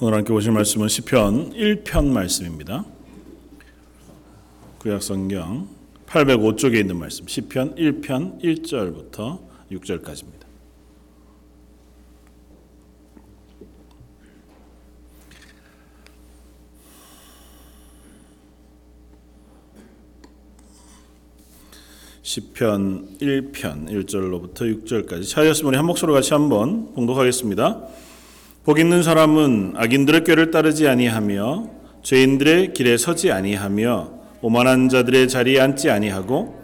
오늘 함께 보실 말씀은 시편 1편 말씀입니다. 구약 성경 805쪽에 있는 말씀. 시편 1편 1절부터 6절까지입니다. 시편 1편 1절로부터 6절까지 찾으셨으면 우리 한 목소리로 같이 한번 봉독하겠습니다. 복 있는 사람은 악인들의 꾀를 따르지 아니하며 죄인들의 길에 서지 아니하며 오만한 자들의 자리에 앉지 아니하고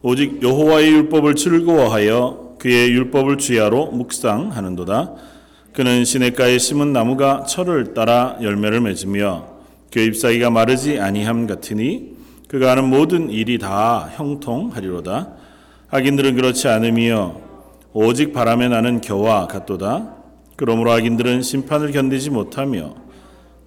오직 여호와의 율법을 즐거워하여 그의 율법을 주야로 묵상하는도다. 그는 시냇가에 심은 나무가 철을 따라 열매를 맺으며 그 잎사귀가 마르지 아니함 같으니 그가 하는 모든 일이 다 형통하리로다. 악인들은 그렇지 않으며 오직 바람에 나는 겨와 같도다. 그러므로 악인들은 심판을 견디지 못하며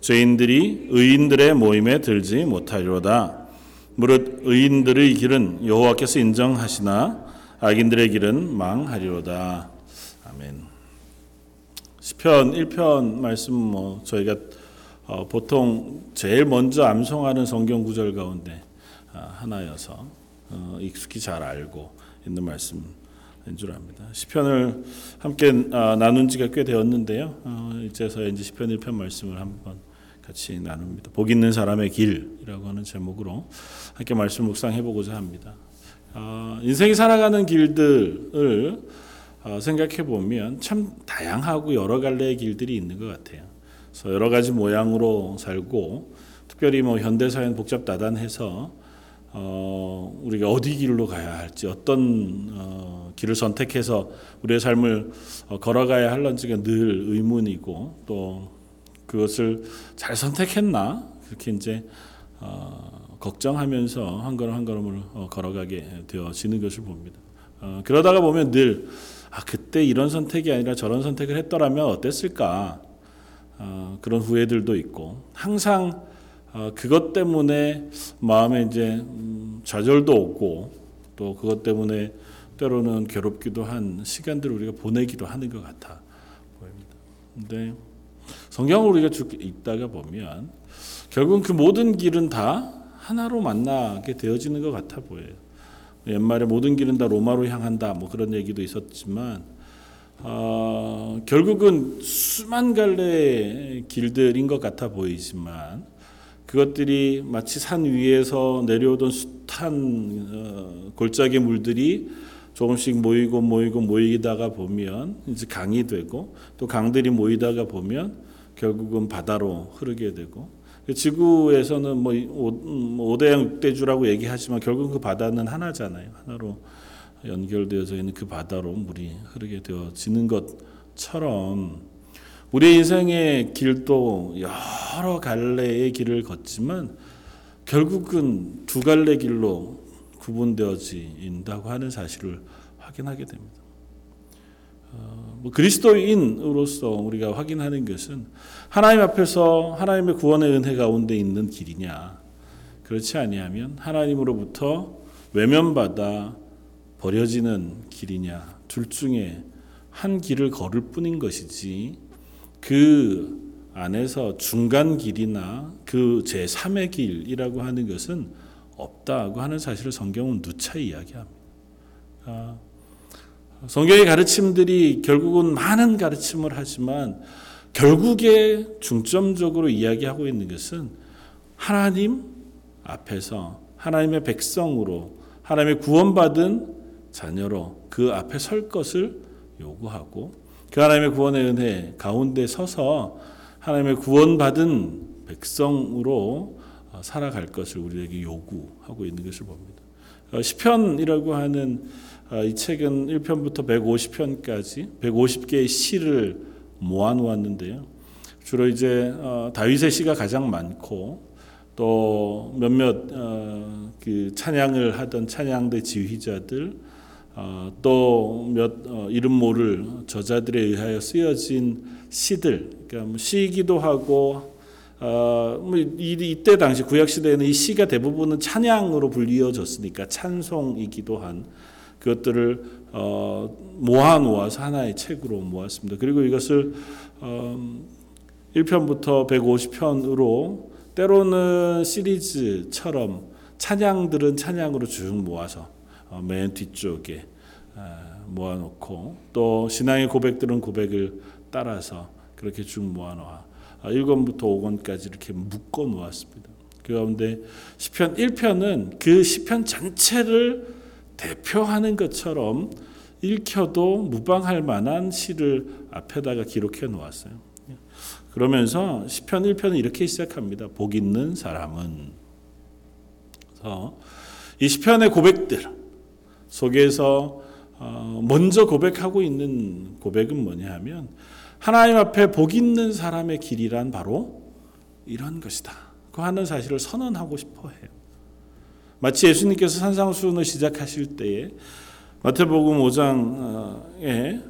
죄인들이 의인들의 모임에 들지 못하리로다. 무릇 의인들의 길은 여호와께서 인정하시나 악인들의 길은 망하리로다. 아멘. 시편 1편 말씀 뭐 저희가 어, 보통 제일 먼저 암송하는 성경 구절 가운데 어, 하나여서 어, 익숙히 잘 알고 있는 말씀인 줄 압니다. 시편을 함께 어, 나눈 지가 꽤 되었는데요. 어, 이제서야 이제 시편 1편 말씀을 한번 같이 나눕니다. 복 있는 사람의 길이라고 하는 제목으로 함께 말씀 묵상해 보고자 합니다. 어, 인생이 살아가는 길들을 어, 생각해 보면 참 다양하고 여러 갈래의 길들이 있는 것 같아요. 그래서 여러 가지 모양으로 살고 특별히 뭐 현대 사회는 복잡다단해서 어, 우리가 어디 길로 가야 할지 어떤 어, 길을 선택해서 우리의 삶을 어, 걸어가야 할런지가 늘 의문이고 또 그것을 잘 선택했나 그렇게 이제 어, 걱정하면서 한 걸음 한 걸음을 어, 걸어가게 되어지는 것을 봅니다. 어, 그러다가 보면 늘 아, 그때 이런 선택이 아니라 저런 선택을 했더라면 어땠을까 어, 그런 후회들도 있고 항상 어, 그것 때문에 마음에 이제 음, 좌절도 오고 또 그것 때문에 때로는 괴롭기도 한 시간들을 우리가 보내기도 하는 것 같아 보입니다. 근데 성경을 우리가 쭉 읽다가 보면 결국은 그 모든 길은 다 하나로 만나게 되어지는 것 같아 보여요. 옛말에 모든 길은 다 로마로 향한다 뭐 그런 얘기도 있었지만 어, 결국은 수만 갈래의 길들인 것 같아 보이지만 그것들이 마치 산 위에서 내려오던 숱한 어, 골짜기 물들이 조금씩 모이고 모이고 모이다가 보면 이제 강이 되고 또 강들이 모이다가 보면 결국은 바다로 흐르게 되고 지구에서는 뭐 5대양 6대주라고 얘기하지만 결국 그 바다는 하나잖아요. 하나로 연결되어져 있는 그 바다로 물이 흐르게 되어지는 것처럼 우리 인생의 길도 여러 갈래의 길을 걷지만 결국은 두 갈래 길로 구분되어진다고 하는 사실을 확인하게 됩니다. 어, 뭐 그리스도인으로서 우리가 확인하는 것은 하나님 앞에서 하나님의 구원의 은혜 가운데 있는 길이냐 그렇지 아니하면 하나님으로부터 외면받아 버려지는 길이냐 둘 중에 한 길을 걸을 뿐인 것이지 그 안에서 중간 길이나 그 제3의 길이라고 하는 것은 없다고 하는 사실을 성경은 누차 이야기합니다. 아, 성경의 가르침들이 결국은 많은 가르침을 하지만 결국에 중점적으로 이야기하고 있는 것은 하나님 앞에서 하나님의 백성으로 하나님의 구원받은 자녀로 그 앞에 설 것을 요구하고 그 하나님의 구원의 은혜 가운데 서서 하나님의 구원받은 백성으로 살아갈 것을 우리에게 요구하고 있는 것을 봅니다. 시편이라고 하는 이 책은 1편부터 150편까지 150개의 시를 모아 놓았는데요. 주로 이제 다윗의 시가 가장 많고 또 몇몇 그 찬양을 하던 찬양대 지휘자들 또 몇 이름 모를 저자들에 의하여 쓰여진 시들, 그러니까 뭐 시기도 하고 어, 뭐 이, 때 당시 구약 시대에는 이 시가 대부분은 찬양으로 불리어졌으니까 찬송이기도 한 그것들을 어, 모아 놓아서 하나의 책으로 모았습니다. 그리고 이것을 어, 1편부터 150편으로 때로는 시리즈처럼 찬양들은 찬양으로 쭉 모아서 어, 맨 뒤쪽에 아, 모아놓고 또 신앙의 고백들은 고백을 따라서 그렇게 쭉 모아놓아 1권부터 5권까지 이렇게 묶어 놓았습니다. 그 가운데 시편 1편은 그 시편 전체를 대표하는 것처럼 읽혀도 무방할 만한 시를 앞에다가 기록해 놓았어요. 그러면서 시편 1편은 이렇게 시작합니다. 복 있는 사람은 그래서 이 시편의 고백들 속에서 어, 먼저 고백하고 있는 고백은 뭐냐 하면 하나님 앞에 복 있는 사람의 길이란 바로 이런 것이다. 그 하는 사실을 선언하고 싶어 해요. 마치 예수님께서 산상수훈을 시작하실 때에 마태복음 5장에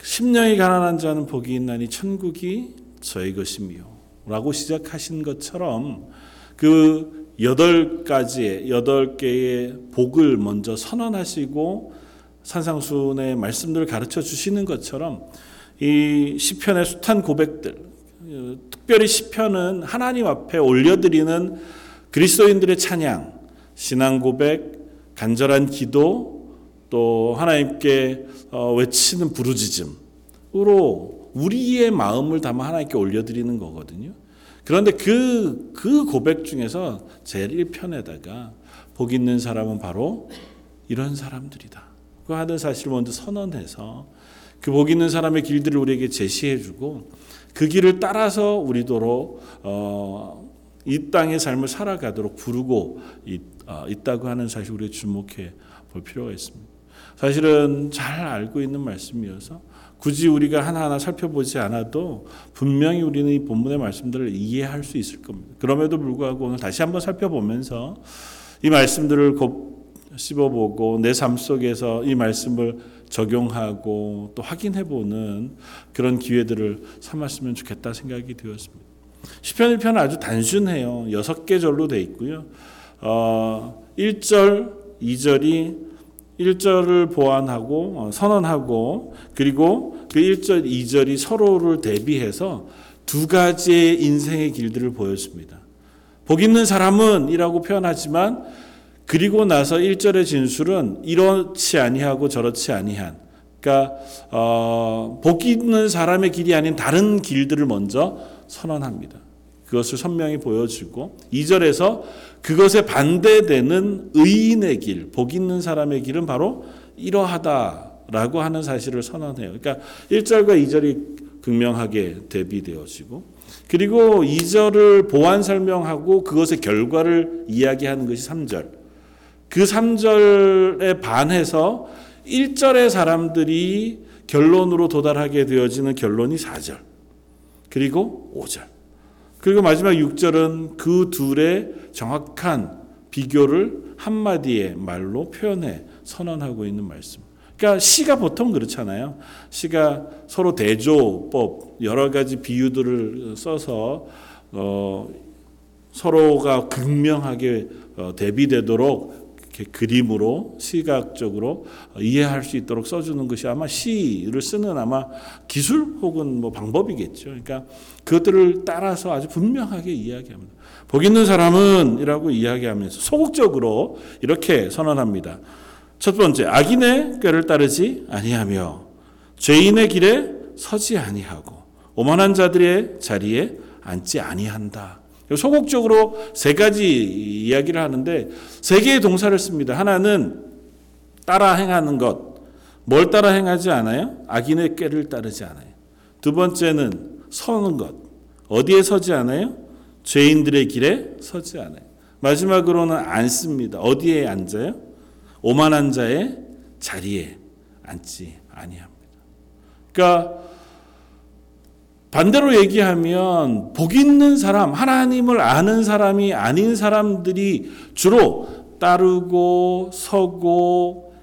심령이 가난한 자는 복이 있나니 천국이 저의 것이며 라고 시작하신 것처럼 그 여덟 가지의 여덟 개의 복을 먼저 선언하시고 산상순의 말씀들을 가르쳐 주시는 것처럼 이 시편의 숱한 고백들 특별히 시편은 하나님 앞에 올려드리는 그리스도인들의 찬양, 신앙 고백, 간절한 기도, 또 하나님께 어, 외치는 부르짖음으로 우리의 마음을 담아 하나님께 올려드리는 거거든요. 그런데 그, 그 고백 중에서 제일 1편에다가 복 있는 사람은 바로 이런 사람들이다. 그 하는 사실을 먼저 선언해서 그 복 있는 사람의 길들을 우리에게 제시해주고 그 길을 따라서 우리도록 어, 이 땅의 삶을 살아가도록 부르고 있, 어, 있다고 하는 사실 우리 주목해 볼 필요가 있습니다. 사실은 잘 알고 있는 말씀이어서 굳이 우리가 하나하나 살펴보지 않아도 분명히 우리는 이 본문의 말씀들을 이해할 수 있을 겁니다. 그럼에도 불구하고 오늘 다시 한번 살펴보면서 이 말씀들을 씹어보고 내 삶 속에서 이 말씀을 적용하고 또 확인해보는 그런 기회들을 삼았으면 좋겠다 생각이 되었습니다. 시편 1편은 아주 단순해요. 여섯 개 절로 돼 있고요. 어, 1절, 2절이 1절을 보완하고 어, 선언하고 그리고 그 1절, 2절이 서로를 대비해서 두 가지의 인생의 길들을 보였습니다. 복 있는 사람은 이라고 표현하지만 그리고 나서 1절의 진술은 이렇지 아니하고 저렇지 아니한 그러니까 어, 복 있는 사람의 길이 아닌 다른 길들을 먼저 선언합니다. 그것을 선명히 보여주고 2절에서 그것에 반대되는 의인의 길, 복 있는 사람의 길은 바로 이러하다라고 하는 사실을 선언해요. 그러니까 1절과 2절이 극명하게 대비되어지고 그리고 2절을 보완 설명하고 그것의 결과를 이야기하는 것이 3절. 그 3절에 반해서 1절의 사람들이 결론으로 도달하게 되어지는 결론이 4절. 그리고 5절. 그리고 마지막 6절은 그 둘의 정확한 비교를 한마디의 말로 표현해 선언하고 있는 말씀. 그러니까 시가 보통 그렇잖아요. 시가 서로 대조법 여러 가지 비유들을 써서 어, 서로가 극명하게 어, 대비되도록 이렇게 그림으로 시각적으로 이해할 수 있도록 써주는 것이 아마 시를 쓰는 아마 기술 혹은 뭐 방법이겠죠. 그러니까 그것들을 따라서 아주 분명하게 이야기합니다. 복 있는 사람은이라고 이야기하면서 소극적으로 이렇게 선언합니다. 첫 번째, 악인의 꾀를 따르지 아니하며 죄인의 길에 서지 아니하고 오만한 자들의 자리에 앉지 아니한다. 소극적으로 세 가지 이야기를 하는데 세 개의 동사를 씁니다. 하나는 따라 행하는 것. 뭘 따라 행하지 않아요? 악인의 꾀를 따르지 않아요. 두 번째는 서는 것. 어디에 서지 않아요? 죄인들의 길에 서지 않아요. 마지막으로는 앉습니다. 어디에 앉아요? 오만한 자의 자리에 앉지 아니합니다. 그러니까 반대로 얘기하면 복 있는 사람, 하나님을 아는 사람이 아닌 사람들이 주로 따르고 서고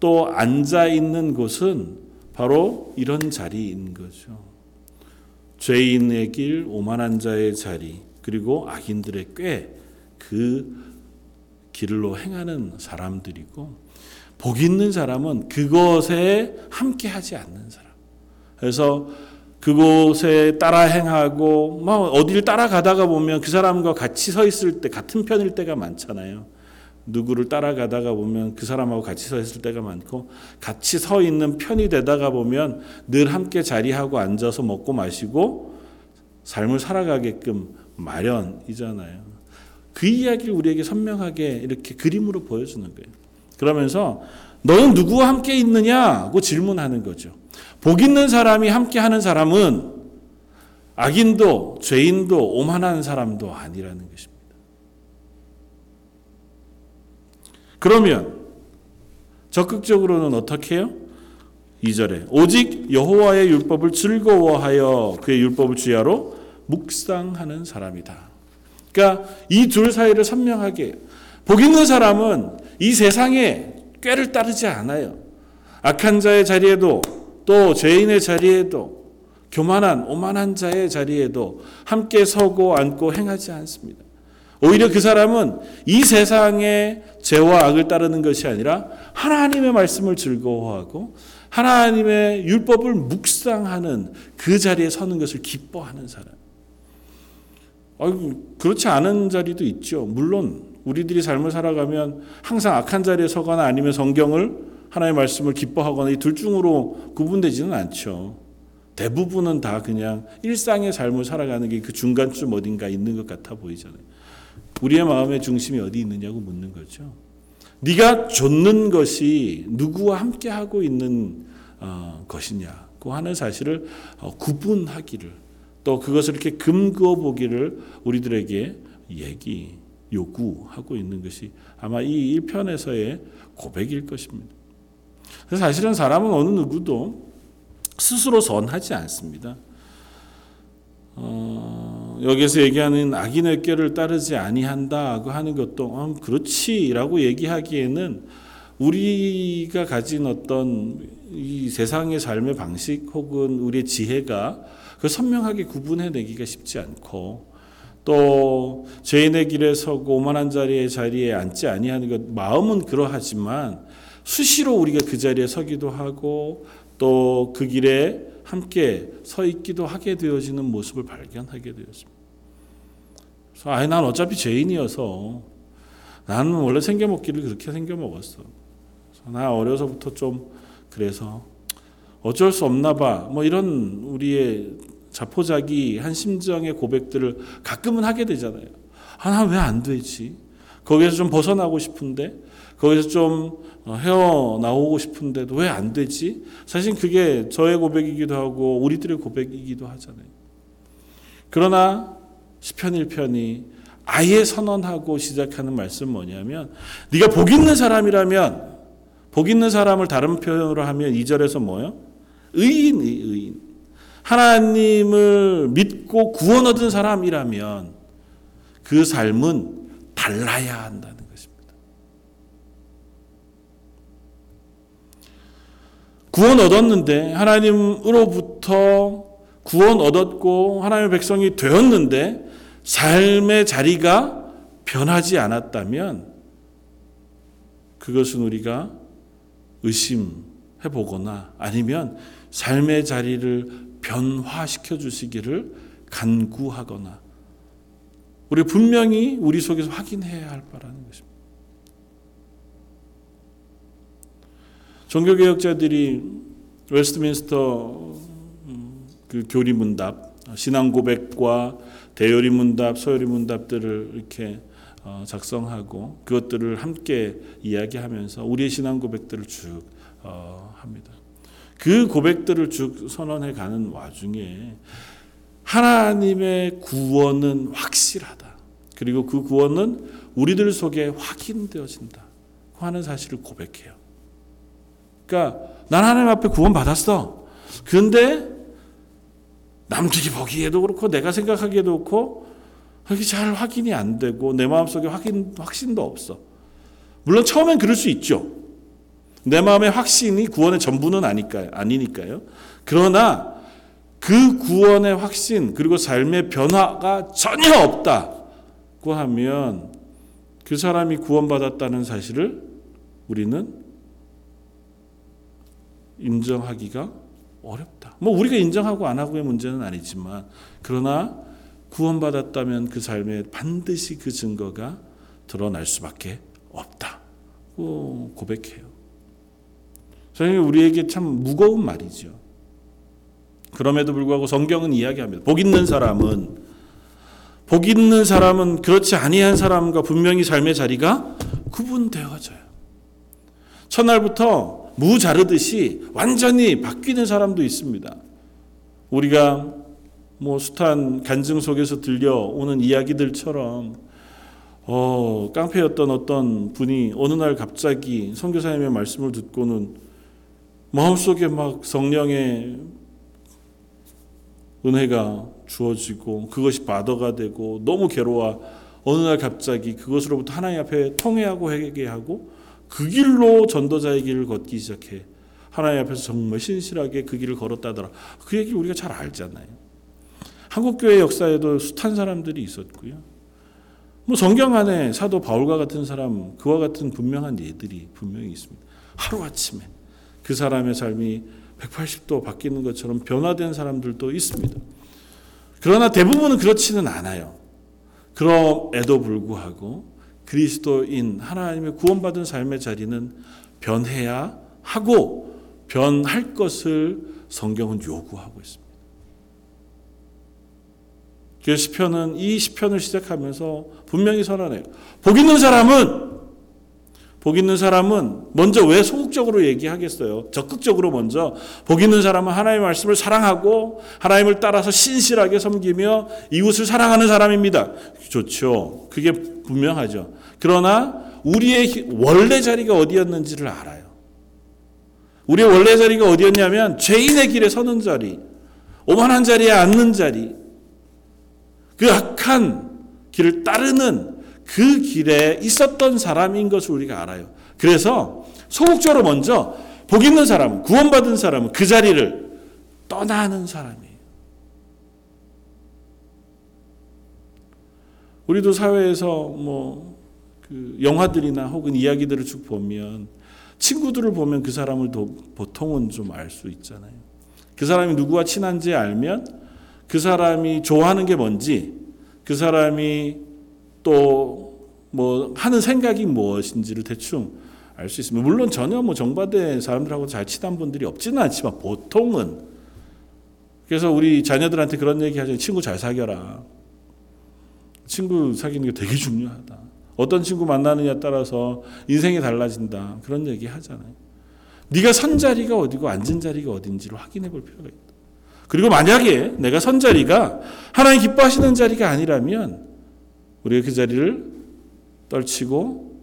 또 앉아 있는 곳은 바로 이런 자리인 거죠. 죄인의 길, 오만한 자의 자리, 그리고 악인들의 꽤그 길로 행하는 사람들이고 복 있는 사람은 그것에 함께 하지 않는 사람. 그래서 그곳에 따라 행하고 뭐 어디를 따라가다가 보면 그 사람과 같이 서 있을 때 같은 편일 때가 많잖아요. 누구를 따라가다가 보면 그 사람하고 같이 서 있을 때가 많고 같이 서 있는 편이 되다가 보면 늘 함께 자리하고 앉아서 먹고 마시고 삶을 살아가게끔 마련이잖아요. 그 이야기를 우리에게 선명하게 이렇게 그림으로 보여주는 거예요. 그러면서 너는 누구와 함께 있느냐고 질문하는 거죠. 복 있는 사람이 함께 하는 사람은 악인도 죄인도 오만한 사람도 아니라는 것입니다. 그러면 적극적으로는 어떻게 해요? 2절에 오직 여호와의 율법을 즐거워하여 그의 율법을 주야로 묵상하는 사람이다. 그러니까 이 둘 사이를 선명하게 복 있는 사람은 이 세상에 꾀를 따르지 않아요. 악한 자의 자리에도 또 죄인의 자리에도 교만한 오만한 자의 자리에도 함께 서고 앉고 행하지 않습니다. 오히려 그 사람은 이 세상의 죄와 악을 따르는 것이 아니라 하나님의 말씀을 즐거워하고 하나님의 율법을 묵상하는 그 자리에 서는 것을 기뻐하는 사람. 그렇지 않은 자리도 있죠. 물론 우리들이 삶을 살아가면 항상 악한 자리에 서거나 아니면 성경을 하나님의 말씀을 기뻐하거나 이 둘 중으로 구분되지는 않죠. 대부분은 다 그냥 일상의 삶을 살아가는 게 그 중간쯤 어딘가 있는 것 같아 보이잖아요. 우리의 마음의 중심이 어디 있느냐고 묻는 거죠. 네가 좇는 것이 누구와 함께 하고 있는 어, 것이냐고 하는 사실을 어, 구분하기를 또 그것을 이렇게 금그어 보기를 우리들에게 얘기 요구하고 있는 것이 아마 이 1편에서의 고백일 것입니다. 사실은 사람은 어느 누구도 스스로 선하지 않습니다. 어, 여기서 얘기하는 악인의 꾀를 따르지 아니한다고 하는 것도 어, 그렇지라고 얘기하기에는 우리가 가진 어떤 이 세상의 삶의 방식 혹은 우리의 지혜가 그 선명하게 구분해내기가 쉽지 않고 또 죄인의 길에 서고 오만한 자리에 자리에 앉지 아니하는 것 마음은 그러하지만 수시로 우리가 그 자리에 서기도 하고 또 그 길에 함께 서 있기도 하게 되어지는 모습을 발견하게 되었습니다. 그래서 아예 난 어차피 죄인이어서 나는 원래 생겨먹기를 그렇게 생겨먹었어. 나 어려서부터 좀 그래서 어쩔 수 없나 봐. 뭐 이런 우리의 자포자기 한 심정의 고백들을 가끔은 하게 되잖아요. 아, 나 왜 안 되지? 거기에서 좀 벗어나고 싶은데, 거기서 좀 어, 헤어나오고 싶은데도 왜 안 되지? 사실 그게 저의 고백이기도 하고 우리들의 고백이기도 하잖아요. 그러나 시편 1편이 아예 선언하고 시작하는 말씀 뭐냐면 네가 복 있는 사람이라면 복 있는 사람을 다른 표현으로 하면 2절에서 뭐요? 의인, 의인. 하나님을 믿고 구원 얻은 사람이라면 그 삶은 달라야 것입니다. 구원 얻었는데 하나님으로부터 구원 얻었고 하나님의 백성이 되었는데 삶의 자리가 변하지 않았다면 그것은 우리가 의심해 보거나 아니면 삶의 자리를 변화시켜 주시기를 간구하거나 우리 분명히 우리 속에서 확인해야 할 바라는 것입니다. 종교개혁자들이 웨스트민스터 음, 그 교리 문답, 신앙 고백과 대요리 문답, 소요리 문답들을 이렇게 어, 작성하고 그것들을 함께 이야기하면서 우리의 신앙 고백들을 쭉 어, 합니다. 그 고백들을 쭉 선언해 가는 와중에 하나님의 구원은 확실하다. 그리고 그 구원은 우리들 속에 확인되어진다. 하는 사실을 고백해요. 그러니까 난 하나님 앞에 구원 받았어. 그런데 남들이 보기에도 그렇고 내가 생각하기에도 그렇고 그게 잘 확인이 안 되고 내 마음속에 확인 확신도 없어. 물론 처음엔 그럴 수 있죠. 내 마음의 확신이 구원의 전부는 아니까요. 아니니까요. 그러나 그 구원의 확신 그리고 삶의 변화가 전혀 없다고 하면 그 사람이 구원받았다는 사실을 우리는 인정하기가 어렵다. 뭐 우리가 인정하고 안 하고의 문제는 아니지만 그러나 구원받았다면 그 삶에 반드시 그 증거가 드러날 수밖에 없다고 고백해요. 선생님 우리에게 참 무거운 말이죠. 그럼에도 불구하고 성경은 이야기합니다. 복 있는 사람은 복 있는 사람은 그렇지 아니한 사람과 분명히 삶의 자리가 구분되어져요. 첫날부터 무 자르듯이 완전히 바뀌는 사람도 있습니다. 우리가 뭐 숱한 간증 속에서 들려오는 이야기들처럼 어, 깡패였던 어떤 분이 어느 날 갑자기 선교사님의 말씀을 듣고는 마음속에 막 성령의 은혜가 주어지고 그것이 바더가 되고 너무 괴로워 어느 날 갑자기 그것으로부터 하나님 앞에 통회하고 회개하고 그 길로 전도자의 길을 걷기 시작해. 하나님 앞에서 정말 신실하게 그 길을 걸었다더라. 그 얘기 우리가 잘 알잖아요? 한국 교회 역사에도 숱한 사람들이 있었고요. 뭐 성경 안에 사도 바울과 같은 사람 그와 같은 분명한 예들이 분명히 있습니다. 하루 아침에 그 사람의 삶이 180도 바뀌는 것처럼 변화된 사람들도 있습니다. 그러나 대부분은 그렇지는 않아요. 그럼에도 불구하고 그리스도인 하나님의 구원받은 삶의 자리는 변해야 하고 변할 것을 성경은 요구하고 있습니다. 그래서 시편은 이 시편을 시작하면서 분명히 선언해요. 복 있는 사람은 복 있는 사람은 먼저 왜 소극적으로 얘기하겠어요? 적극적으로 먼저 복 있는 사람은 하나님의 말씀을 사랑하고 하나님을 따라서 신실하게 섬기며 이웃을 사랑하는 사람입니다. 좋죠. 그게 분명하죠. 그러나 우리의 원래 자리가 어디였는지를 알아요. 우리의 원래 자리가 어디였냐면 죄인의 길에 서는 자리, 오만한 자리에 앉는 자리, 그 악한 길을 따르는 그 길에 있었던 사람인 것을 우리가 알아요. 그래서 소극적으로 먼저 복 있는 사람은 구원받은 사람은 그 자리를 떠나는 사람이에요. 우리도 사회에서 뭐 그 영화들이나 혹은 이야기들을 쭉 보면 친구들을 보면 그 사람을 보통은 좀 알 수 있잖아요. 그 사람이 누구와 친한지 알면 그 사람이 좋아하는 게 뭔지 그 사람이 또 뭐 하는 생각이 무엇인지를 대충 알 수 있습니다. 물론 전혀 뭐 정반대 사람들하고 잘 친한 분들이 없지는 않지만 보통은 그래서 우리 자녀들한테 그런 얘기 하죠. 친구 잘 사겨라. 친구 사귀는 게 되게 중요하다. 어떤 친구 만나느냐에 따라서 인생이 달라진다. 그런 얘기 하잖아요. 네가 선 자리가 어디고 앉은 자리가 어딘지를 확인해 볼 필요가 있다. 그리고 만약에 내가 선 자리가 하나님 기뻐하시는 자리가 아니라면 우리가 그 자리를 떨치고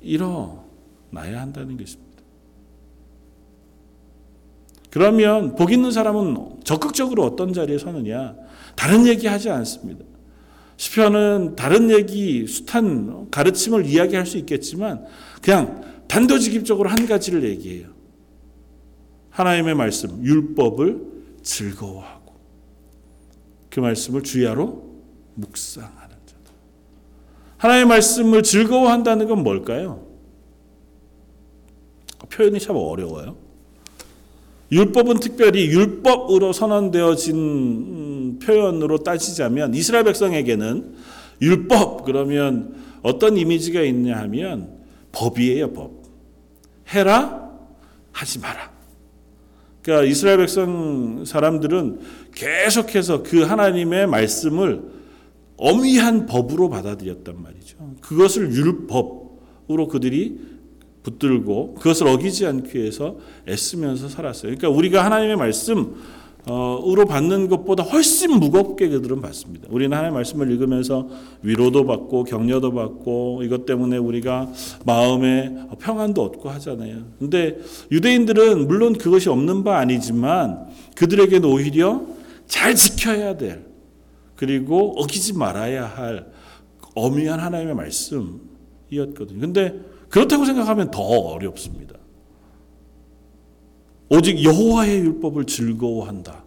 일어나야 한다는 것입니다. 그러면 복 있는 사람은 적극적으로 어떤 자리에 서느냐? 다른 얘기 하지 않습니다. 시편은 다른 얘기, 숱한 가르침을 이야기할 수 있겠지만 그냥 단도직입적으로 한 가지를 얘기해요. 하나님의 말씀, 율법을 즐거워하고 그 말씀을 주야로 묵상하고 하나님의 말씀을 즐거워한다는 건 뭘까요? 표현이 참 어려워요. 율법은 특별히 율법으로 선언되어진 음, 표현으로 따지자면 이스라엘 백성에게는 율법 그러면 어떤 이미지가 있냐 하면 법이에요, 법. 해라, 하지 마라. 그러니까 이스라엘 백성 사람들은 계속해서 그 하나님의 말씀을 엄위한 법으로 받아들였단 말이죠. 그것을 율법으로 그들이 붙들고 그것을 어기지 않기 위해서 애쓰면서 살았어요. 그러니까 우리가 하나님의 말씀 으로 받는 것보다 훨씬 무겁게 그들은 받습니다. 우리는 하나님의 말씀을 읽으면서 위로도 받고 격려도 받고 이것 때문에 우리가 마음에 평안도 얻고 하잖아요. 근데 유대인들은 물론 그것이 없는 바 아니지만 그들에게는 오히려 잘 지켜야 될 그리고 어기지 말아야 할 엄미한 하나님의 말씀이었거든요. 근데 그렇다고 생각하면 더 어렵습니다. 오직 여호와의 율법을 즐거워한다.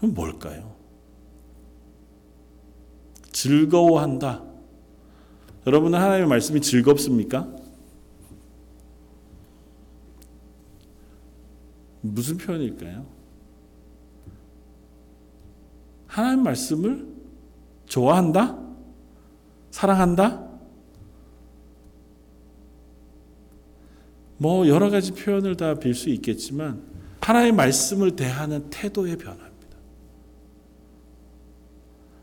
뭘까요? 즐거워한다. 여러분은 하나님의 말씀이 즐겁습니까? 무슨 표현일까요? 하나님 말씀을 좋아한다? 사랑한다? 뭐 여러 가지 표현을 다 빌 수 있겠지만 하나님의 말씀을 대하는 태도의 변화입니다.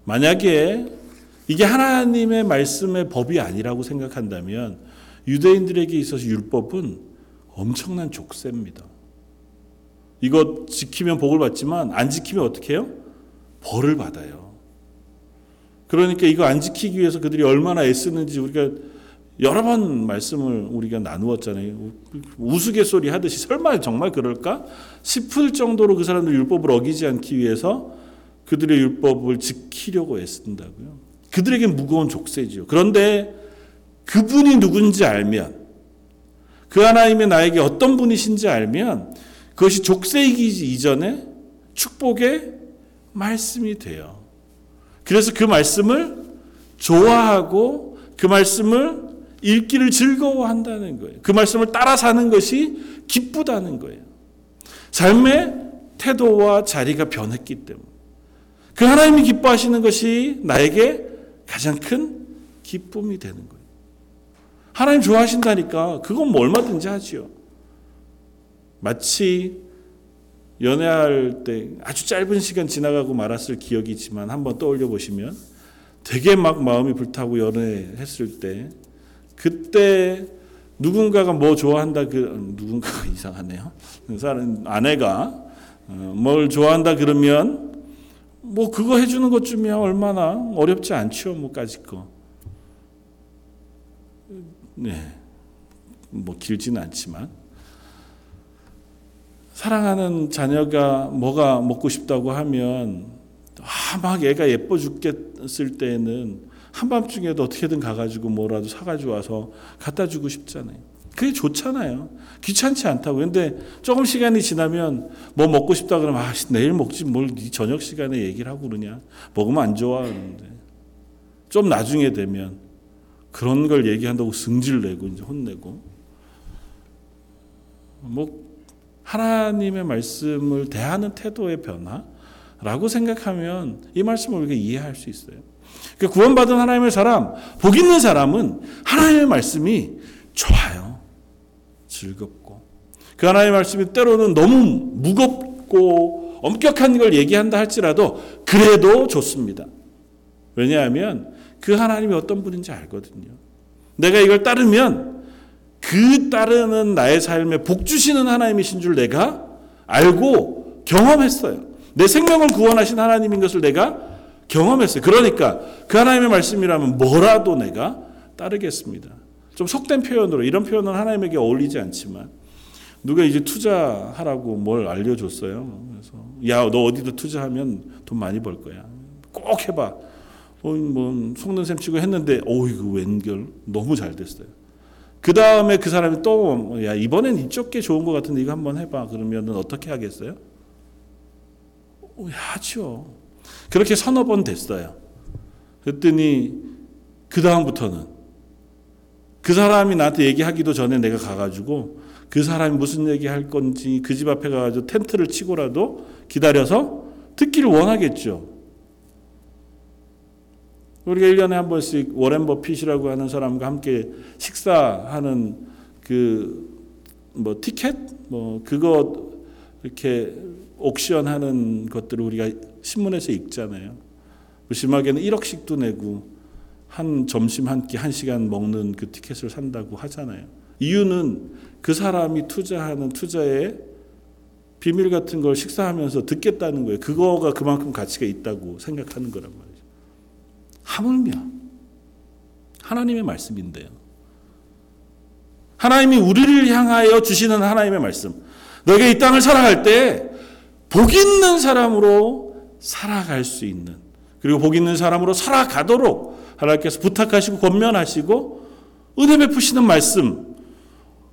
만약에 이게 하나님의 말씀의 법이 아니라고 생각한다면 유대인들에게 있어서 율법은 엄청난 족쇄입니다. 이거 지키면 복을 받지만 안 지키면 어떻게 해요? 벌을 받아요. 그러니까 이거 안 지키기 위해서 그들이 얼마나 애쓰는지 우리가 여러 번 말씀을 우리가 나누었잖아요. 우스갯소리 하듯이 설마 정말 그럴까 싶을 정도로 그 사람들 율법을 어기지 않기 위해서 그들의 율법을 지키려고 애쓴다고요. 그들에게 무거운 족쇄지요. 그런데 그분이 누군지 알면 그 하나님의 나에게 어떤 분이신지 알면 그것이 족쇄이기 이전에 축복의 말씀이 돼요. 그래서 그 말씀을 좋아하고 그 말씀을 읽기를 즐거워한다는 거예요. 그 말씀을 따라 사는 것이 기쁘다는 거예요. 삶의 태도와 자리가 변했기 때문에. 그 하나님이 기뻐하시는 것이 나에게 가장 큰 기쁨이 되는 거예요. 하나님 좋아하신다니까 그건 뭐 얼마든지 하지요. 마치 연애할 때 아주 짧은 시간 지나가고 말았을 기억이지만 한번 떠올려 보시면 되게 막 마음이 불타고 연애했을 때 그때 누군가가 뭐 좋아한다 그 누군가가 이상하네요. 그 사람 아내가 어, 뭘 좋아한다 그러면 뭐 그거 해주는 것쯤이야 얼마나 어렵지 않죠 뭐까지 거. 네, 뭐 길지는 않지만 사랑하는 자녀가 뭐가 먹고 싶다고 하면 아, 막 애가 예뻐 죽겠을 때는 한밤중에도 어떻게든 가가지고 뭐라도 사가지고 와서 갖다 주고 싶잖아요. 그게 좋잖아요. 귀찮지 않다고. 근데 조금 시간이 지나면 뭐 먹고 싶다 그러면 아, 내일 먹지 뭘 저녁 시간에 얘기를 하고 그러냐. 먹으면 안 좋아. 그러는데. 좀 나중에 되면 그런 걸 얘기한다고 승질 내고 이제 혼내고. 뭐 하나님의 말씀을 대하는 태도의 변화라고 생각하면 이 말씀을 우리가 이해할 수 있어요. 그 구원받은 하나님의 사람, 복 있는 사람은 하나님의 말씀이 좋아요. 즐겁고. 그 하나님의 말씀이 때로는 너무 무겁고 엄격한 걸 얘기한다 할지라도 그래도 좋습니다. 왜냐하면 그 하나님이 어떤 분인지 알거든요. 내가 이걸 따르면 그 따르는 나의 삶에 복 주시는 하나님이신 줄 내가 알고 경험했어요. 내 생명을 구원하신 하나님인 것을 내가 경험했어요. 그러니까 그 하나님의 말씀이라면 뭐라도 내가 따르겠습니다. 좀 속된 표현으로 이런 표현은 하나님에게 어울리지 않지만 누가 이제 투자하라고 뭘 알려줬어요. 그래서 야 너 어디도 투자하면 돈 많이 벌 거야. 꼭 해봐. 어, 뭐 속는 셈 치고 했는데 오 이거 웬걸 너무 잘 됐어요. 그 다음에 그 사람이 또 야 이번엔 이쪽 게 좋은 것 같은데 이거 한번 해봐. 그러면은 어떻게 하겠어요? 어, 하죠. 그렇게 서너 번 됐어요. 그랬더니 그 다음부터는 그 사람이 나한테 얘기하기도 전에 내가 가가지고 그 사람이 무슨 얘기할 건지 그 집 앞에 가가지고 텐트를 치고라도 기다려서 듣기를 원하겠죠. 우리가 1년에 한 번씩 워렌 버핏이라고 하는 사람과 함께 식사하는 그 뭐 티켓 뭐 그거 이렇게 옥션 하는 것들을 우리가 신문에서 읽잖아요. 심하게는 1억씩도 내고 한 점심 한 끼 한 시간 먹는 그 티켓을 산다고 하잖아요. 이유는 그 사람이 투자하는 투자에 비밀 같은 걸 식사하면서 듣겠다는 거예요. 그거가 그만큼 가치가 있다고 생각하는 거란 말이죠. 하물며 하나님의 말씀인데요. 하나님이 우리를 향하여 주시는 하나님의 말씀. 너에게 이 땅을 살아갈 때 복 있는 사람으로 살아갈 수 있는 그리고 복 있는 사람으로 살아가도록 하나님께서 부탁하시고 권면하시고 은혜 베푸시는 말씀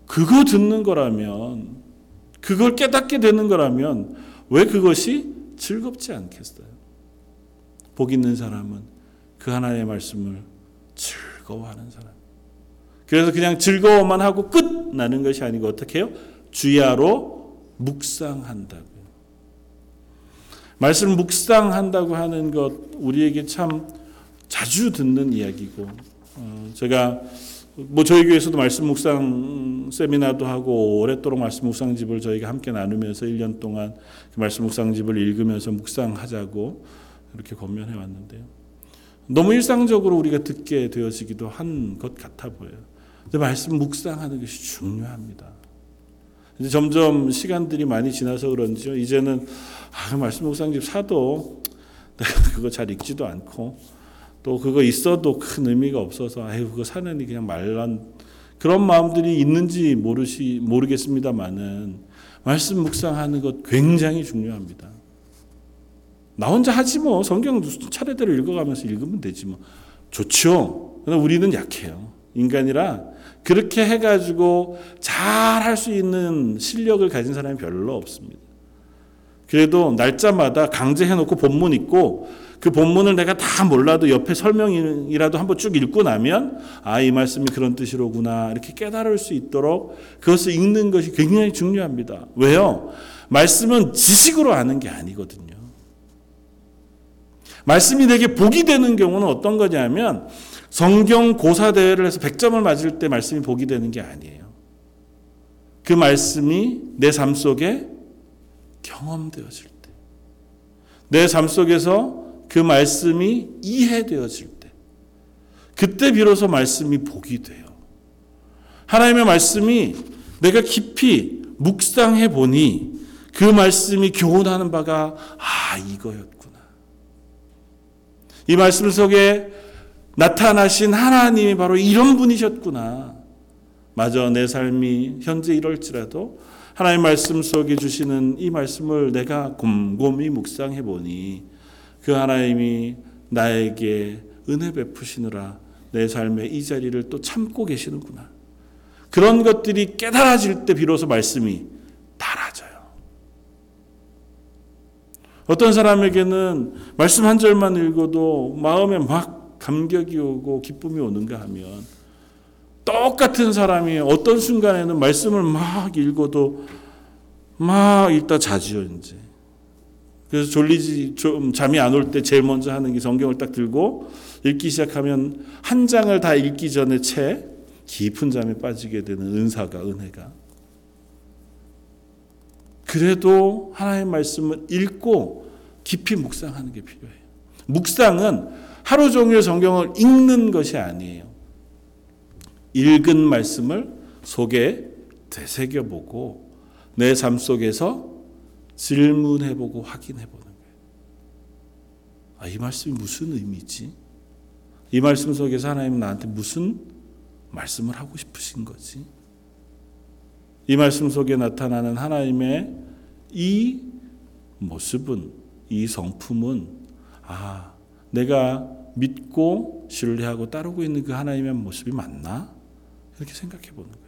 그거 듣는 거라면 그걸 깨닫게 되는 거라면 왜 그것이 즐겁지 않겠어요? 복 있는 사람은 그 하나님의 말씀을 즐거워하는 사람. 그래서 그냥 즐거워만 하고 끝 나는 것이 아니고 어떻게 해요? 주야로 묵상한다고요. 말씀 묵상한다고 하는 것 우리에게 참 자주 듣는 이야기고 어, 제가 뭐 저희 교회에서도 말씀 묵상 세미나도 하고 오랫도록 말씀 묵상집을 저희가 함께 나누면서 1년 동안 그 말씀 묵상집을 읽으면서 묵상하자고 이렇게 권면해 왔는데요. 너무 일상적으로 우리가 듣게 되어지기도 한 것 같아 보여요. 말씀 묵상하는 것이 중요합니다. 이제 점점 시간들이 많이 지나서 그런지요. 이제는 아, 말씀 묵상집 사도 내가 그거 잘 읽지도 않고 또 그거 있어도 큰 의미가 없어서 아유 그거 사느니 그냥 말란 그런 마음들이 있는지 모르시 모르겠습니다만은 말씀 묵상하는 것 굉장히 중요합니다. 나 혼자 하지 뭐 성경 차례대로 읽어가면서 읽으면 되지 뭐 좋죠. 그러나 우리는 약해요. 인간이라 그렇게 해가지고 잘 할 수 있는 실력을 가진 사람이 별로 없습니다. 그래도 날짜마다 강제해놓고 본문 있고 그 본문을 내가 다 몰라도 옆에 설명이라도 한번 쭉 읽고 나면 아, 이 말씀이 그런 뜻이로구나. 이렇게 깨달을 수 있도록 그것을 읽는 것이 굉장히 중요합니다. 왜요? 말씀은 지식으로 아는 게 아니거든요. 말씀이 내게 복이 되는 경우는 어떤 거냐면 성경 고사 대회를 해서 100점을 맞을 때 말씀이 복이 되는 게 아니에요. 그 말씀이 내 삶 속에 경험되어질 때, 내 삶 속에서 그 말씀이 이해되어질 때, 그때 비로소 말씀이 복이 돼요. 하나님의 말씀이 내가 깊이 묵상해 보니 그 말씀이 교훈하는 바가 아 이거였구나. 이 말씀 속에 나타나신 하나님이 바로 이런 분이셨구나. 마저 내 삶이 현재 이럴지라도 하나님 말씀 속에 주시는 이 말씀을 내가 곰곰이 묵상해 보니 그 하나님이 나에게 은혜 베푸시느라 내 삶의 이 자리를 또 참고 계시는구나. 그런 것들이 깨달아질 때 비로소 말씀이 달아져요. 어떤 사람에게는 말씀 한 절만 읽어도 마음에 막 감격이 오고 기쁨이 오는가 하면 똑같은 사람이 어떤 순간에는 말씀을 막 읽어도 막 읽다 자지요 이제. 그래서 졸리지 좀 잠이 안 올 때 제일 먼저 하는 게 성경을 딱 들고 읽기 시작하면 한 장을 다 읽기 전에 채 깊은 잠에 빠지게 되는 은사가 은혜가. 그래도 하나님의 말씀을 읽고 깊이 묵상하는 게 필요해요. 묵상은 하루 종일 성경을 읽는 것이 아니에요. 읽은 말씀을 속에 되새겨보고 내 삶 속에서 질문해보고 확인해보는 거예요. 아, 이 말씀이 무슨 의미지? 이 말씀 속에서 하나님은 나한테 무슨 말씀을 하고 싶으신 거지? 이 말씀 속에 나타나는 하나님의 이 모습은, 이 성품은, 아, 내가 믿고 신뢰하고 따르고 있는 그 하나님의 모습이 맞나? 이렇게 생각해 보는 거예요.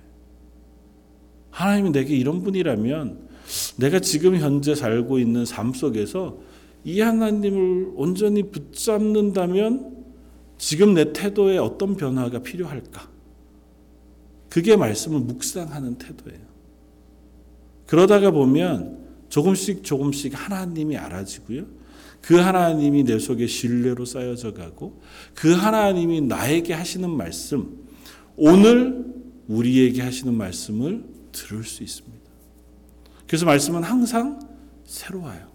하나님이 내게 이런 분이라면 내가 지금 현재 살고 있는 삶 속에서 이 하나님을 온전히 붙잡는다면 지금 내 태도에 어떤 변화가 필요할까? 그게 말씀을 묵상하는 태도예요. 그러다가 보면 조금씩 조금씩 하나님이 알아지고요. 그 하나님이 내 속에 신뢰로 쌓여져 가고 그 하나님이 나에게 하시는 말씀, 오늘 우리에게 하시는 말씀을 들을 수 있습니다. 그래서 말씀은 항상 새로워요.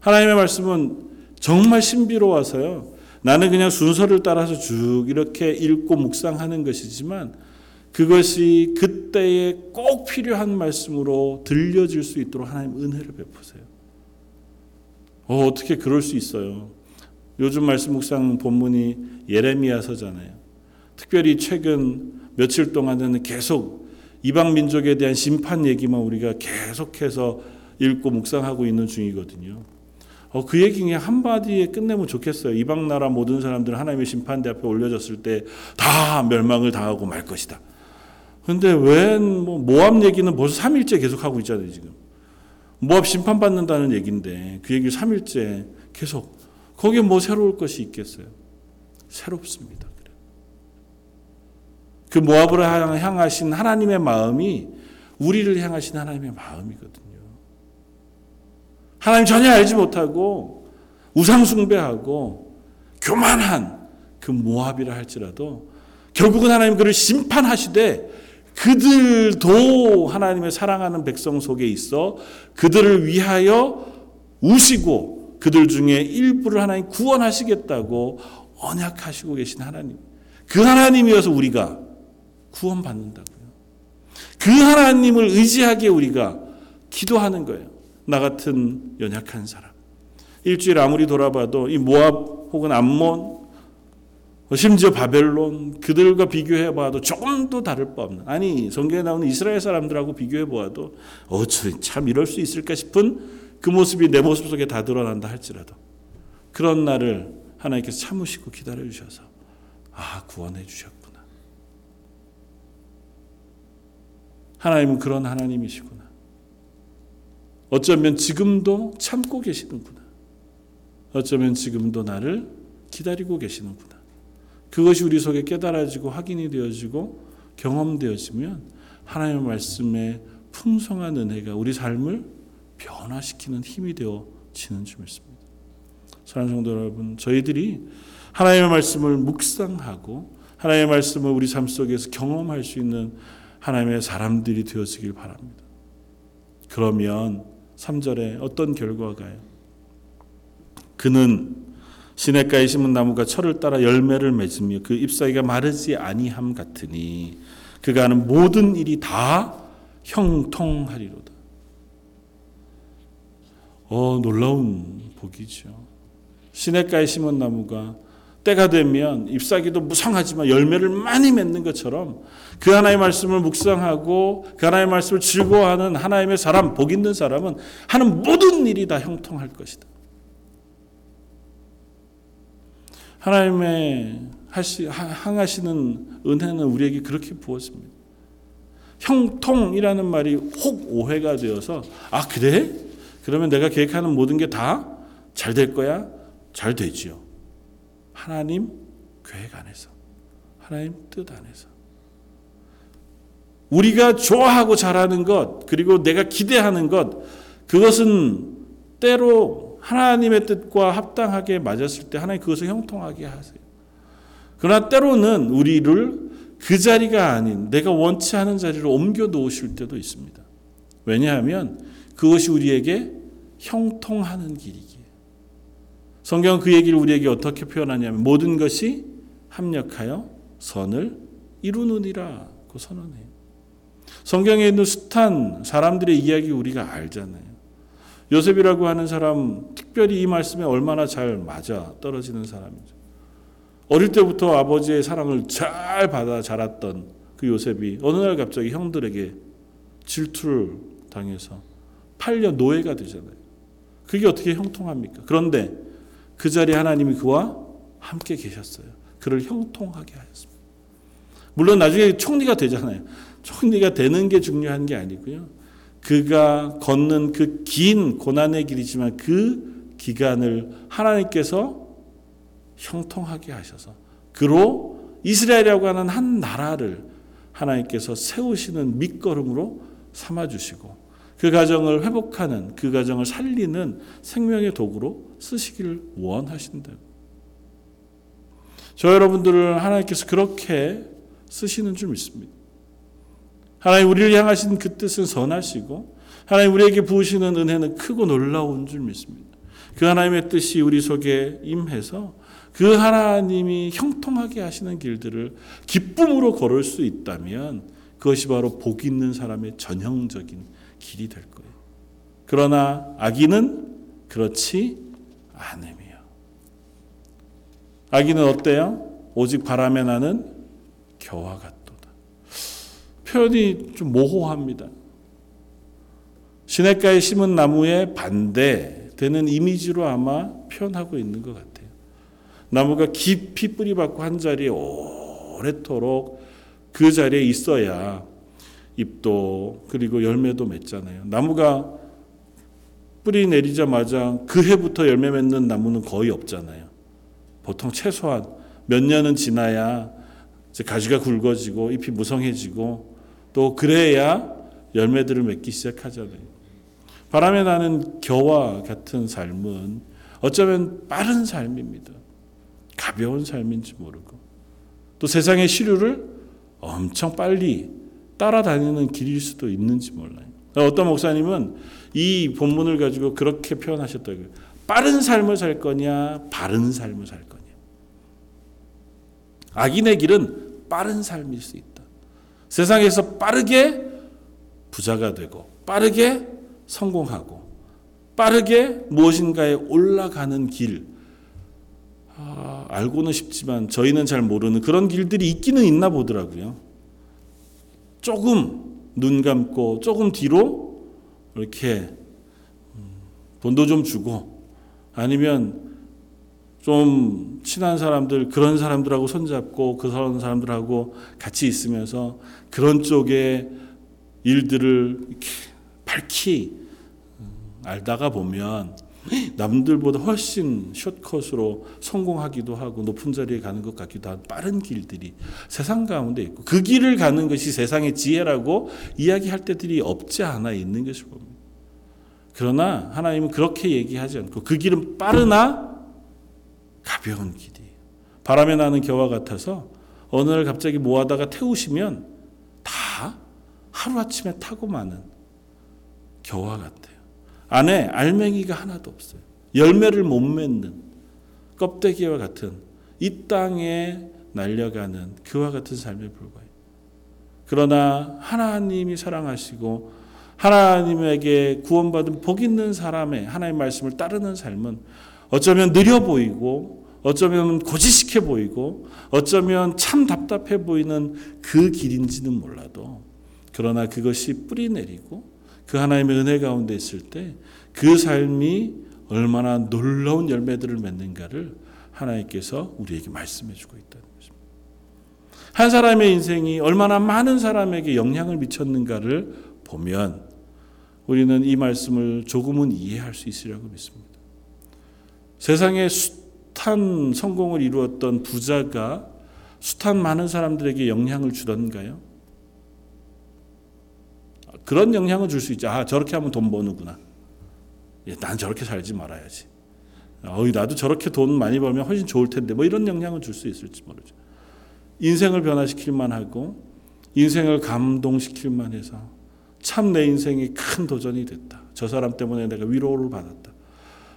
하나님의 말씀은 정말 신비로워서요. 나는 그냥 순서를 따라서 쭉 이렇게 읽고 묵상하는 것이지만 그것이 그 때에 꼭 필요한 말씀으로 들려질 수 있도록 하나님 은혜를 베푸세요. 어, 어떻게 그럴 수 있어요? 요즘 말씀 묵상 본문이 예레미야서잖아요. 특별히 최근 며칠 동안은 계속 이방 민족에 대한 심판 얘기만 우리가 계속해서 읽고 묵상하고 있는 중이거든요. 어, 그 얘기 그냥 한마디에 끝내면 좋겠어요. 이방 나라 모든 사람들은 하나님의 심판대 앞에 올려졌을 때 다 멸망을 당하고 말 것이다. 근데 웬뭐 모압 얘기는 벌써 3일째 계속 하고 있잖아요, 지금. 모압 심판받는다는 얘기인데 그 얘기를 3일째 계속 거기에 뭐 새로울 것이 있겠어요? 새롭습니다. 그 모압을 향하신 하나님의 마음이 우리를 향하신 하나님의 마음이거든요. 하나님 전혀 알지 못하고 우상숭배하고 교만한 그 모압이라 할지라도 결국은 하나님 그를 심판하시되 그들도 하나님의 사랑하는 백성 속에 있어 그들을 위하여 우시고 그들 중에 일부를 하나님 구원하시겠다고 언약하시고 계신 하나님. 그 하나님이어서 우리가 구원받는다고요. 그 하나님을 의지하게 우리가 기도하는 거예요. 나 같은 연약한 사람. 일주일 아무리 돌아봐도 이 모압 혹은 암몬 심지어 바벨론 그들과 비교해 봐도 조금도 다를 바 없는 아니 성경에 나오는 이스라엘 사람들하고 비교해 보아도 어참 이럴 수 있을까 싶은 그 모습이 내 모습 속에 다 드러난다 할지라도 그런 날을 하나님께서 참으시고 기다려 주셔서 아 구원해 주셨구나. 하나님은 그런 하나님이시구나. 어쩌면 지금도 참고 계시는구나. 어쩌면 지금도 나를 기다리고 계시는구나 그것이 우리 속에 깨달아지고 확인이 되어지고 경험되어지면 하나님의 말씀의 풍성한 은혜가 우리 삶을 변화시키는 힘이 되어지는 줄 믿습니다. 사랑하는 성도 여러분, 저희들이 하나님의 말씀을 묵상하고 하나님의 말씀을 우리 삶 속에서 경험할 수 있는 하나님의 사람들이 되어지길 바랍니다. 그러면 3절에 어떤 결과가요? 그는 시냇가에 심은 나무가 철을 따라 열매를 맺으며 그 잎사귀가 마르지 아니함 같으니 그가 하는 모든 일이 다 형통하리로다. 어 놀라운 복이죠. 시냇가에 심은 나무가 때가 되면 잎사귀도 무성하지만 열매를 많이 맺는 것처럼 그 하나님의 말씀을 묵상하고 그 하나님의 말씀을 즐거워하는 하나님의 사람, 복 있는 사람은 하는 모든 일이 다 형통할 것이다. 하나님의 하시, 항하시는 은혜는 우리에게 그렇게 부었습니다. 형통이라는 말이 혹 오해가 되어서 아 그래? 그러면 내가 계획하는 모든 게 다 잘 될 거야? 잘 되지요. 하나님 계획 안에서 하나님 뜻 안에서 우리가 좋아하고 잘하는 것 그리고 내가 기대하는 것 그것은 때로 하나님의 뜻과 합당하게 맞았을 때 하나님 그것을 형통하게 하세요. 그러나 때로는 우리를 그 자리가 아닌 내가 원치 않은 자리로 옮겨 놓으실 때도 있습니다. 왜냐하면 그것이 우리에게 형통하는 길이기에. 성경은 그 얘기를 우리에게 어떻게 표현하냐면 모든 것이 합력하여 선을 이루느니라 고 선언해요. 성경에 있는 숱한 사람들의 이야기 우리가 알잖아요. 요셉이라고 하는 사람 특별히 이 말씀에 얼마나 잘 맞아 떨어지는 사람이죠. 어릴 때부터 아버지의 사랑을 잘 받아 자랐던 그 요셉이 어느 날 갑자기 형들에게 질투를 당해서 팔려 노예가 되잖아요. 그게 어떻게 형통합니까? 그런데 그 자리에 하나님이 그와 함께 계셨어요. 그를 형통하게 하였습니다. 물론 나중에 총리가 되잖아요. 총리가 되는 게 중요한 게 아니고요. 그가 걷는 그 긴 고난의 길이지만 그 기간을 하나님께서 형통하게 하셔서 그로 이스라엘이라고 하는 한 나라를 하나님께서 세우시는 밑거름으로 삼아 주시고 그 가정을 회복하는 그 가정을 살리는 생명의 도구로 쓰시기를 원하신다고. 저 여러분들을 하나님께서 그렇게 쓰시는 줄 믿습니다. 하나님 우리를 향하신 그 뜻은 선하시고 하나님 우리에게 부으시는 은혜는 크고 놀라운 줄 믿습니다. 그 하나님의 뜻이 우리 속에 임해서 그 하나님이 형통하게 하시는 길들을 기쁨으로 걸을 수 있다면 그것이 바로 복 있는 사람의 전형적인 길이 될 거예요. 그러나 악인은 그렇지 않으며 악인은 어때요? 오직 바람에 나는 겨와 같도다. 표현이 좀 모호합니다. 시냇가에 심은 나무에 반대되는 이미지로 아마 표현하고 있는 것 같아요. 나무가 깊이 뿌리 박고 한 자리에 오래도록 그 자리에 있어야 잎도 그리고 열매도 맺잖아요. 나무가 뿌리 내리자마자 그 해부터 열매 맺는 나무는 거의 없잖아요. 보통 최소한 몇 년은 지나야 가지가 굵어지고 잎이 무성해지고 또 그래야 열매들을 맺기 시작하잖아요. 바람에 나는 겨와 같은 삶은 어쩌면 빠른 삶입니다. 가벼운 삶인지 모르고 또 세상의 시류를 엄청 빨리 따라다니는 길일 수도 있는지 몰라요. 어떤 목사님은 이 본문을 가지고 그렇게 표현하셨다고요. 빠른 삶을 살 거냐, 바른 삶을 살 거냐. 악인의 길은 빠른 삶일 수 있다. 세상에서 빠르게 부자가 되고, 빠르게 성공하고, 빠르게 무엇인가에 올라가는 길. 아, 알고는 싶지만 저희는 잘 모르는 그런 길들이 있기는 있나 보더라고요. 조금 눈 감고 조금 뒤로 이렇게 돈도 좀 주고 아니면 좀 친한 사람들 그런 사람들하고 손잡고 그 사람들하고 같이 있으면서 그런 쪽의 일들을 이렇게 밝히 알다가 보면 남들보다 훨씬 숏컷으로 성공하기도 하고 높은 자리에 가는 것 같기도 한 빠른 길들이 세상 가운데 있고 그 길을 가는 것이 세상의 지혜라고 이야기할 때들이 없지 않아 있는 것을 봅니다. 그러나 하나님은 그렇게 얘기하지 않고 그 길은 빠르나 가벼운 길이에요. 바람에 나는 겨와 같아서 어느 날 갑자기 모아다가 태우시면 다 하루아침에 타고 마는 겨와 같아요. 안에 알맹이가 하나도 없어요. 열매를 못 맺는 껍데기와 같은 이 땅에 날려가는 그와 같은 삶에 불과해요. 그러나 하나님이 사랑하시고 하나님에게 구원받은 복 있는 사람의 하나님의 말씀을 따르는 삶은 어쩌면 느려 보이고 어쩌면 고지식해 보이고 어쩌면 참 답답해 보이는 그 길인지는 몰라도 그러나 그것이 뿌리 내리고 그 하나님의 은혜 가운데 있을 때 그 삶이 얼마나 놀라운 열매들을 맺는가를 하나님께서 우리에게 말씀해 주고 있다는 것입니다. 한 사람의 인생이 얼마나 많은 사람에게 영향을 미쳤는가를 보면 우리는 이 말씀을 조금은 이해할 수 있으리라고 믿습니다. 세상에 숱한 성공을 이루었던 부자가 숱한 많은 사람들에게 영향을 주던가요? 그런 영향을 줄 수 있죠. 아, 저렇게 하면 돈 버는구나. 예, 난 저렇게 살지 말아야지. 어이, 나도 저렇게 돈 많이 벌면 훨씬 좋을 텐데, 뭐 이런 영향을 줄 수 있을지 모르죠. 인생을 변화시킬만 하고, 인생을 감동시킬만 해서, 참 내 인생이 큰 도전이 됐다. 저 사람 때문에 내가 위로를 받았다.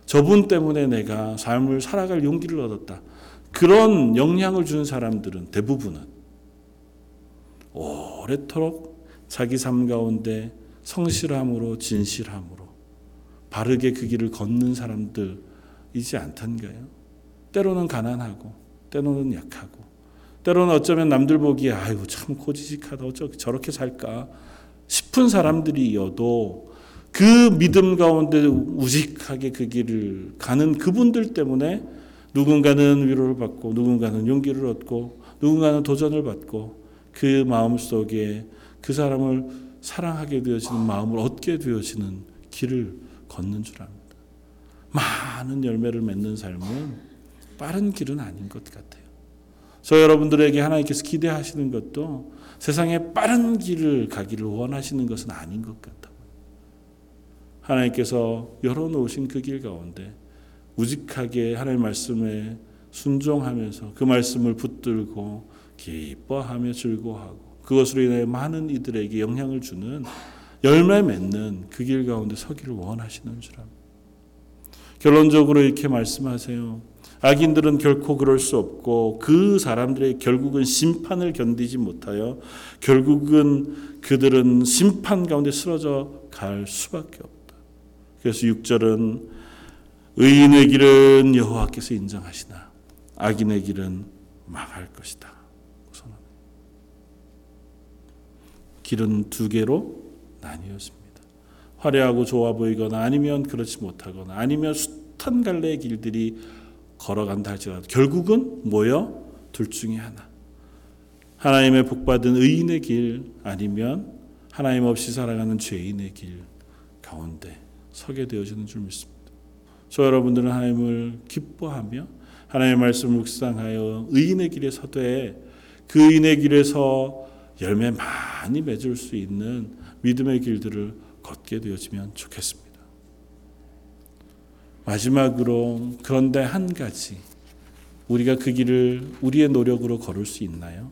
저분 때문에 내가 삶을 살아갈 용기를 얻었다. 그런 영향을 주는 사람들은 대부분은 오래도록 자기 삶 가운데 성실함으로 진실함으로 바르게 그 길을 걷는 사람들이지 않던가요? 때로는 가난하고 때로는 약하고 때로는 어쩌면 남들 보기에 아이고 참 고지식하다 어쩌 저렇게 살까 싶은 사람들이어도 그 믿음 가운데 우직하게 그 길을 가는 그분들 때문에 누군가는 위로를 받고 누군가는 용기를 얻고 누군가는 도전을 받고 그 마음 속에 그 사람을 사랑하게 되어지는 마음을 얻게 되어지는 길을 걷는 줄 압니다. 많은 열매를 맺는 삶은 빠른 길은 아닌 것 같아요. 저 여러분들에게 하나님께서 기대하시는 것도 세상에 빠른 길을 가기를 원하시는 것은 아닌 것 같아요. 하나님께서 열어놓으신 그 길 가운데 우직하게 하나님 말씀에 순종하면서 그 말씀을 붙들고 기뻐하며 즐거워하고 그것으로 인해 많은 이들에게 영향을 주는 열매 맺는 그 길 가운데 서기를 원하시는 줄 압니다. 결론적으로 이렇게 말씀하세요. 악인들은 결코 그럴 수 없고 그 사람들의 결국은 심판을 견디지 못하여 결국은 그들은 심판 가운데 쓰러져 갈 수밖에 없다. 그래서 6절은 의인의 길은 여호와께서 인정하시나 악인의 길은 망할 것이다. 길은 두 개로 나뉘었습니다. 화려하고 좋아 보이거나 아니면 그렇지 못하거나 아니면 숱한 갈래의 길들이 걸어간다 할지라도 결국은 뭐여? 둘 중에 하나. 하나님의 복받은 의인의 길 아니면 하나님 없이 살아가는 죄인의 길 가운데 서게 되어지는 줄 믿습니다. 저 여러분들은 하나님을 기뻐하며 하나님의 말씀을 묵상하여 의인의 길에 서되 그 의인의 길에서 열매 많이 맺을 수 있는 믿음의 길들을 걷게 되어지면 좋겠습니다. 마지막으로 그런데 한 가지 우리가 그 길을 우리의 노력으로 걸을 수 있나요?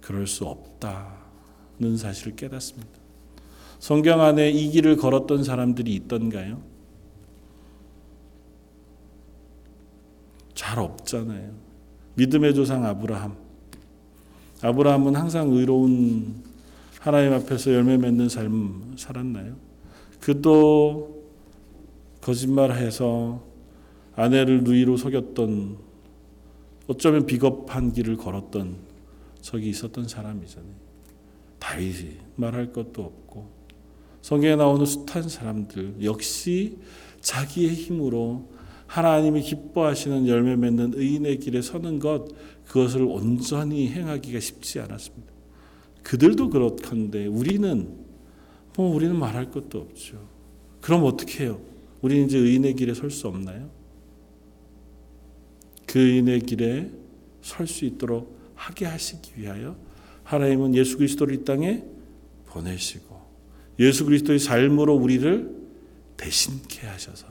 그럴 수 없다는 사실을 깨닫습니다. 성경 안에 이 길을 걸었던 사람들이 있던가요? 잘 없잖아요. 믿음의 조상 아브라함. 아브라함은 항상 의로운 하나님 앞에서 열매 맺는 삶 살았나요? 그도 거짓말해서 아내를 누이로 속였던 어쩌면 비겁한 길을 걸었던 적이 있었던 사람이잖아요. 다윗이 말할 것도 없고 성경에 나오는 숱한 사람들 역시 자기의 힘으로 하나님이 기뻐하시는 열매 맺는 의인의 길에 서는 것 그것을 온전히 행하기가 쉽지 않았습니다. 그들도 그렇건데 우리는 뭐 우리는 말할 것도 없죠. 그럼 어떻게 해요? 우리는 이제 의인의 길에 설 수 없나요? 그 의인의 길에 설 수 있도록 하게 하시기 위하여 하나님은 예수 그리스도를 이 땅에 보내시고 예수 그리스도의 삶으로 우리를 대신케 하셔서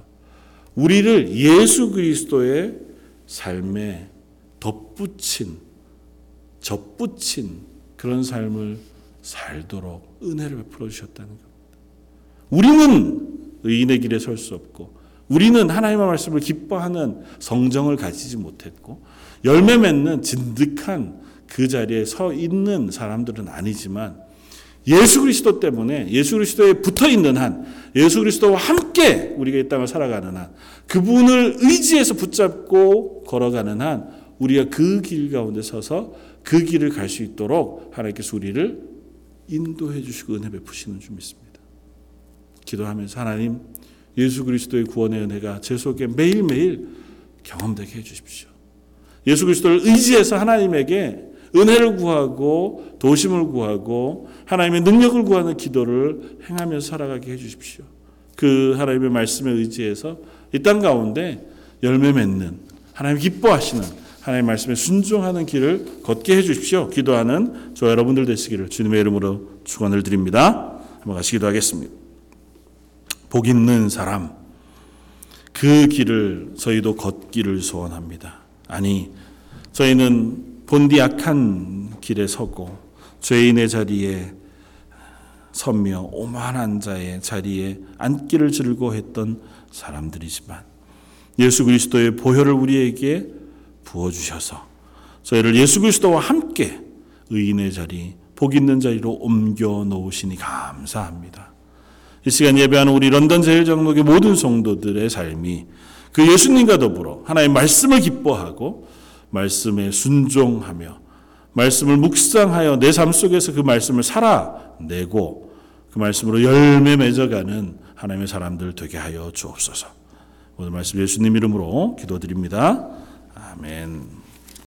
우리를 예수 그리스도의 삶에 덧붙인 접붙인 그런 삶을 살도록 은혜를 베풀어 주셨다는 겁니다. 우리는 의인의 길에 설 수 없고 우리는 하나님의 말씀을 기뻐하는 성정을 가지지 못했고 열매 맺는 진득한 그 자리에 서 있는 사람들은 아니지만 예수 그리스도 때문에 예수 그리스도에 붙어 있는 한 예수 그리스도와 함께 우리가 이 땅을 살아가는 한 그분을 의지해서 붙잡고 걸어가는 한 우리가 그 길 가운데 서서 그 길을 갈 수 있도록 하나님께서 우리를 인도해 주시고 은혜 베푸시는 줄 믿습니다. 기도하면서 하나님 예수 그리스도의 구원의 은혜가 제 속에 매일매일 경험되게 해 주십시오. 예수 그리스도를 의지해서 하나님에게 은혜를 구하고 도심을 구하고 하나님의 능력을 구하는 기도를 행하면서 살아가게 해 주십시오. 그 하나님의 말씀에 의지해서 이 땅 가운데 열매 맺는 하나님 기뻐하시는 하나님의 말씀에 순종하는 길을 걷게 해 주십시오. 기도하는 저 여러분들 되시기를 주님의 이름으로 축원을 드립니다. 한번 같이 기도하겠습니다. 복 있는 사람 그 길을 저희도 걷기를 소원합니다. 아니 저희는 본디 악한 길에 서고 죄인의 자리에 서며 오만한 자의 자리에 앉기를 즐거워했던 사람들이지만 예수 그리스도의 보혈을 우리에게 부어 주셔서 저희를 예수 그리스도와 함께 의인의 자리, 복 있는 자리로 옮겨 놓으시니 감사합니다. 이 시간 예배하는 우리 런던 제일장로교 모든 성도들의 삶이 그 예수님과 더불어 하나의 말씀을 기뻐하고 말씀에 순종하며 말씀을 묵상하여 내 삶 속에서 그 말씀을 살아내고 그 말씀으로 열매 맺어가는 하나님의 사람들 되게 하여 주옵소서. 오늘 말씀 예수님 이름으로 기도드립니다. 아멘.